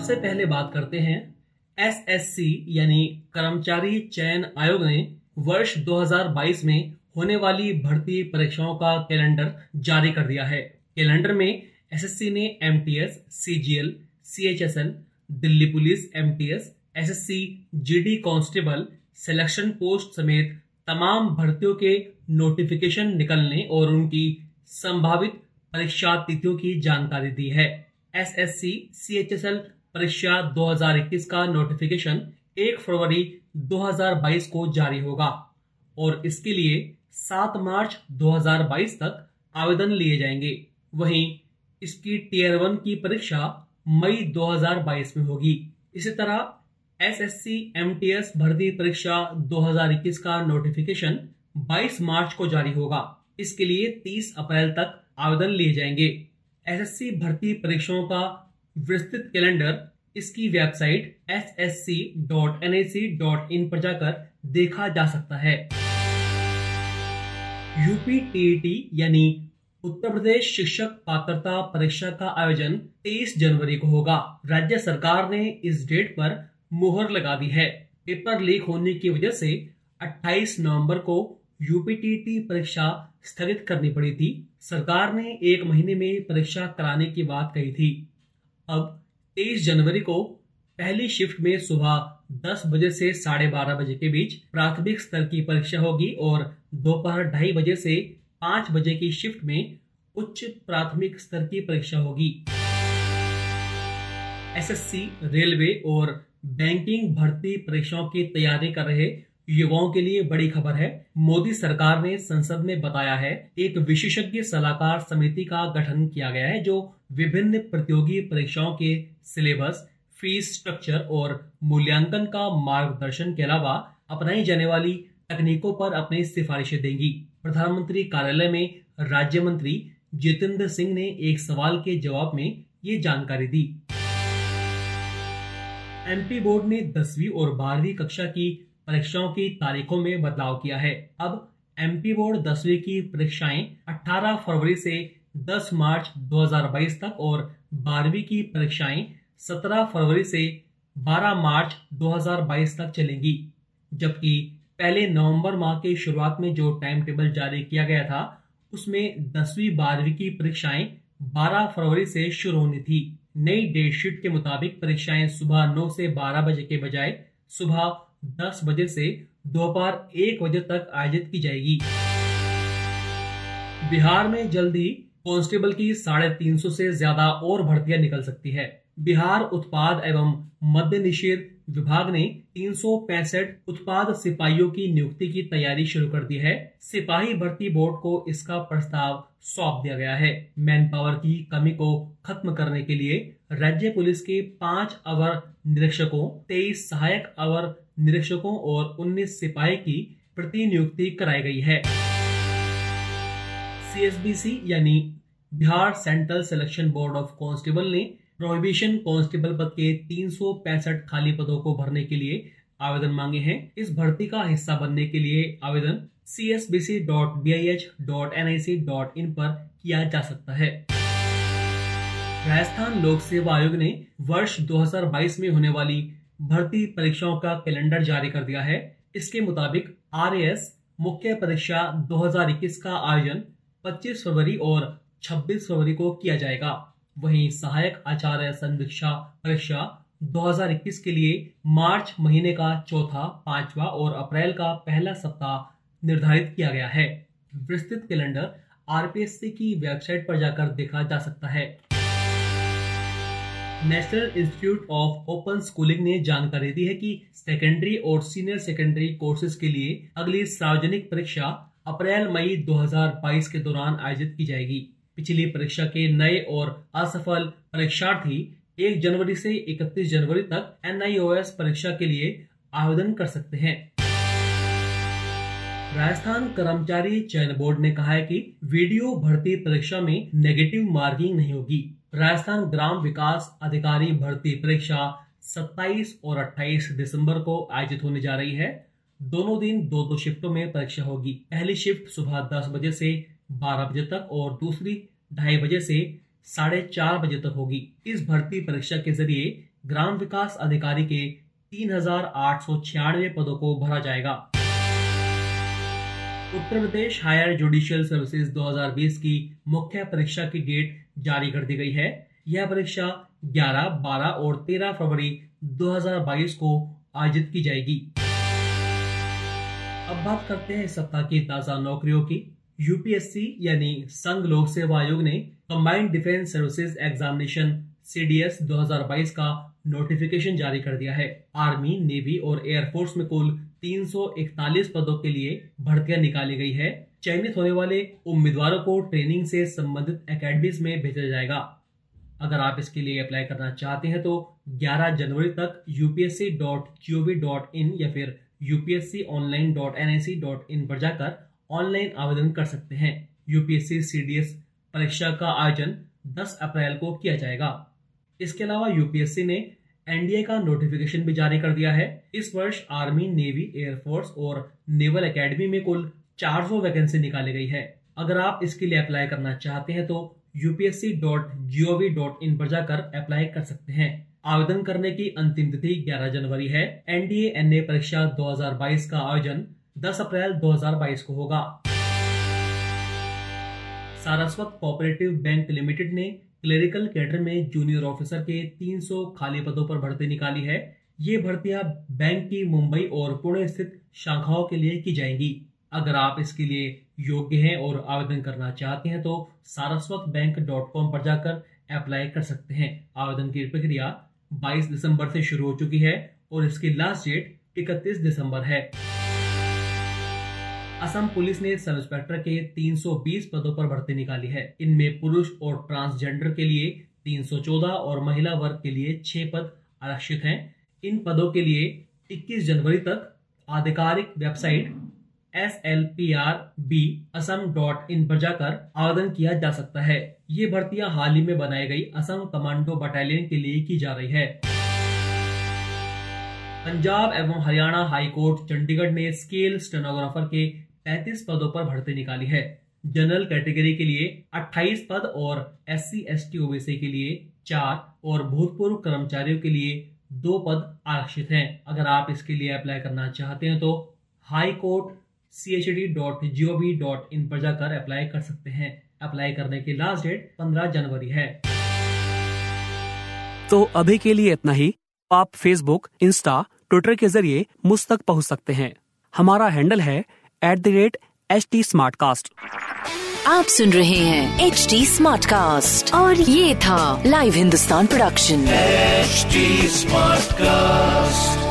सबसे पहले बात करते हैं एसएससी यानी कर्मचारी चयन आयोग ने वर्ष 2022 में होने वाली भर्ती परीक्षाओं का कैलेंडर जारी कर दिया है। कैलेंडर में एसएससी ने MTS, CGL, CHSL, Delhi police MTS, SSC, GD constable, selection post समेत तमाम भर्तियों के नोटिफिकेशन निकलने और उनकी संभावित परीक्षा तिथियों की जानकारी दी है। एसएससी सीएचएसएल परीक्षा 2021 का नोटिफिकेशन 1 फरवरी 2022 को जारी होगा। और इसके लिए 7 मार्च 2022 तक आवेदन लिए जाएँगे। वहीं इसकी टीयर वन की परीक्षा मई 2022 में होगी। इसी तरह एसएससी एमटीएस भर्ती परीक्षा 2021 का नोटिफिकेशन 22 मार्च को जारी होगा। इसके लिए 30 अप्रैल तक आवेदन लिए जाएँगे। एसएससी भर्ती परीक्षाओं का विस्तृत कैलेंडर, इसकी वेबसाइट ssc.nic.in पर जाकर देखा जा सकता है। यूपी टीईटी यानी उत्तर प्रदेश शिक्षक पात्रता परीक्षा का आयोजन 23 जनवरी को होगा। राज्य सरकार ने इस डेट पर मुहर लगा दी है। पेपर लीक होने की वजह से 28 नवंबर को यूपीटीटी परीक्षा स्थगित करनी पड़ी थी। सरकार ने एक महीने में परीक्षा कराने की बात कही थी। अब 23 जनवरी को पहली शिफ्ट में सुबह 10 बजे से साढ़े बारह बजे के बीच प्राथमिक स्तर की परीक्षा होगी और दोपहर ढाई बजे से पाँच बजे की शिफ्ट में उच्च प्राथमिक स्तर की परीक्षा होगी। एसएससी, रेलवे और बैंकिंग भर्ती परीक्षाओं की तैयारी कर रहे युवाओं के लिए बड़ी खबर है। मोदी सरकार ने संसद में बताया है, एक विशेषज्ञ सलाहकार समिति का गठन किया गया है, जो विभिन्न प्रतियोगी परीक्षाओं के सिलेबस, फ़ीस स्ट्रक्चर और मूल्यांकन का मार्गदर्शन के अलावा अपनाई जाने वाली तकनीकों पर अपनी सिफारिशें देंगी। प्रधानमंत्री कार्यालय में राज्य मंत्री जितेंद्र सिंह ने एक सवाल के जवाब में ये जानकारी दी। एमपी बोर्ड ने दसवीं और बारहवीं कक्षा की परीक्षाओं की तारीखों में बदलाव किया है। अब एमपी बोर्ड दसवीं की परीक्षाएँ 18 फरवरी से 10 मार्च 2022 तक और बारहवीं की परीक्षाएँ 17 फरवरी से 12 मार्च 2022 तक चलेंगी। जबकि पहले नवंबर माह के शुरुआत में जो टाइम टेबल जारी किया गया था, उसमें दसवीं बारहवीं की परीक्षाएँ 12 फरवरी से शुरू होनी थी। नई डेट शीट के मुताबिक परीक्षाएँ सुबह 9 से 12 बजे के बजाय सुबह 10 बजे से दोपहर एक बजे तक आयोजित की जाएगी। बिहार में जल्द ही कांस्टेबल की साढ़े तीन सौ से ज़्यादा और भर्तियाँ निकल सकती है। बिहार उत्पाद एवं मद्य निषेध विभाग ने तीन सौ पैंसठ उत्पाद सिपाहियों की नियुक्ति की तैयारी शुरू कर दी है। सिपाही भर्ती बोर्ड को इसका प्रस्ताव सौंप दिया गया है। मैन पावर की कमी को खत्म करने के लिए राज्य पुलिस के पाँच अवर निरीक्षकों, तेईस सहायक अवर निरीक्षकों और उन्नीस सिपाही की प्रतिनियुक्ति कराई गई है। सीएसबीसी यानी Bihar central selection board of constable ने प्रोहिबिशन कांस्टेबल पद के तीन सौ पैंसठ खाली पदों को भरने के लिए आवेदन मांगे हैं। इस भर्ती का हिस्सा बनने के लिए आवेदन csbc.bih.nic.in पर किया जा सकता है। राजस्थान लोक सेवा आयोग ने वर्ष 2022 में होने वाली भर्ती परीक्षाओं का कैलेंडर जारी कर दिया है। इसके मुताबिक आरएएस मुख्य परीक्षा 2021 का आयोजन 25 फरवरी और 26 फरवरी को किया जाएगा। वहीं सहायक आचार्य संवीक्षा परीक्षा 2021 के लिए मार्च महीने का चौथा, पांचवा और अप्रैल का पहला सप्ताह निर्धारित किया गया है। विस्तृत कैलेंडर आरपीएससी की वेबसाइट पर जाकर देखा जा सकता है। National institute of open schooling ने जानकारी दी है कि सेकेंडरी और सीनियर सेकेंडरी कोर्सेज के लिए अगली सार्वजनिक परीक्षा अप्रैल, मई 2022 के दौरान आयोजित की जाएगी। पिछली परीक्षा के नए और असफल परीक्षार्थी 1 जनवरी से 31 जनवरी तक एनआईओएस परीक्षा के लिए आवेदन कर सकते हैं। राजस्थान कर्मचारी चयन बोर्ड ने कहा है कि वीडियो भर्ती परीक्षा में नेगेटिव मार्किंग नहीं होगी। राजस्थान ग्राम विकास अधिकारी भर्ती परीक्षा 27 और 28 दिसंबर को आयोजित होने जा रही है। दोनों दिन दो दो शिफ्टों में परीक्षा होगी। पहली शिफ्ट सुबह 10 बजे से 12 बजे तक और दूसरी ढाई बजे से साढ़े चार बजे तक होगी। इस भर्ती परीक्षा के ज़रिए ग्राम विकास अधिकारी के तीन हज़ार आठ सौ छियानवे पदों को भरा जाएगा। Uttar Pradesh higher judicial services 2020 की मुख्य परीक्षा की डेट जारी कर दी गई है। यह परीक्षा 11, 12 और 13 फरवरी 2022 को आयोजित की जाएगी। अब बात करते हैं सप्ताह की ताज़ा नौकरियों की। यूपीएससी यानी संघ लोक सेवा आयोग ने combined defence services examination CDS 2022 का नोटिफिकेशन जारी कर दिया है। आर्मी नेवी और एयरफोर्स में कुल 341 पदों के लिए भर्तियाँ निकाली गई है। चयनित होने वाले उम्मीदवारों को ट्रेनिंग से संबंधित एकेडमीज में भेजा जाएगा। अगर आप इसके लिए अप्लाई करना चाहते हैं तो 11 जनवरी तक upsc.gov.in या फिर upsconline.nic.in पर जाकर ऑनलाइन आवेदन कर सकते हैं। यूपीएससी सीडीएस परीक्षा का आयोजन 10 अप्रैल को किया जाएगा। इसके अलावा यूपीएससी ने एनडीए का नोटिफिकेशन भी जारी कर दिया है। इस वर्ष आर्मी नेवी एयरफोर्स और नेवल एकेडमी में कुल 400 वैकेंसी निकाली गई है। अगर आप इसके लिए अप्लाई करना चाहते हैं तो upsc.gov.in पर जाकर अप्लाई कर सकते हैं। आवेदन करने की अंतिम तिथि 11 जनवरी है। एनडीए एनए परीक्षा 2022 का आयोजन 10 अप्रैल 2022 को होगा। सारस्वत कोऑपरेटिव बैंक लिमिटेड ने क्लेरिकल कैडर में जूनियर ऑफिसर के 300 खाली पदों पर भर्ती निकाली है। ये भर्तियाँ बैंक की मुंबई और पुणे स्थित शाखाओं के लिए की जाएँगी। अगर आप इसके लिए योग्य हैं और आवेदन करना चाहते हैं तो सारस्वत बैंक डॉट कॉम पर जाकर अप्लाई कर सकते हैं। आवेदन की प्रक्रिया 22 दिसंबर से शुरू हो चुकी है और इसकी लास्ट डेट 31 दिसंबर है। असम पुलिस ने सब इंस्पेक्टर के 320 पदों पर भर्ती निकाली है। इनमें पुरुष और ट्रांसजेंडर के लिए 314 और महिला वर्ग के लिए 6 पद आरक्षित हैं। इन पदों के लिए 21 जनवरी तक आधिकारिक website S L P R B Assam dot in पर जाकर आवेदन किया जा सकता है। ये भर्तियाँ हाल ही में बनाई गई असम कमांडो बटालियन के लिए की जा रही है। पंजाब एवं हरियाणा हाई कोर्ट चंडीगढ़ ने स्केल स्टेनोग्राफर के 35 पदों पर भर्ती निकाली है। जनरल कैटेगरी के लिए 28 पद और S C S T OBC के लिए चार और भूतपूर्व कर्मचारियों के लिए दो पद आरक्षित हैं। अगर आप इसके लिए अप्लाई करना चाहते हैं तो high court C H D dot G O V dot in पर जाकर अप्लाई कर सकते हैं। अप्लाई करने की लास्ट डेट 15 जनवरी है। तो अभी के लिए इतना ही। आप फेसबुक इंस्टा ट्विटर के ज़रिए मुझ तक पहुँच सकते हैं। हमारा हैंडल है at the rate H T smart cast आप सुन रहे हैं एच टी स्मार्ट कास्ट और ये था live Hindustan production smart cast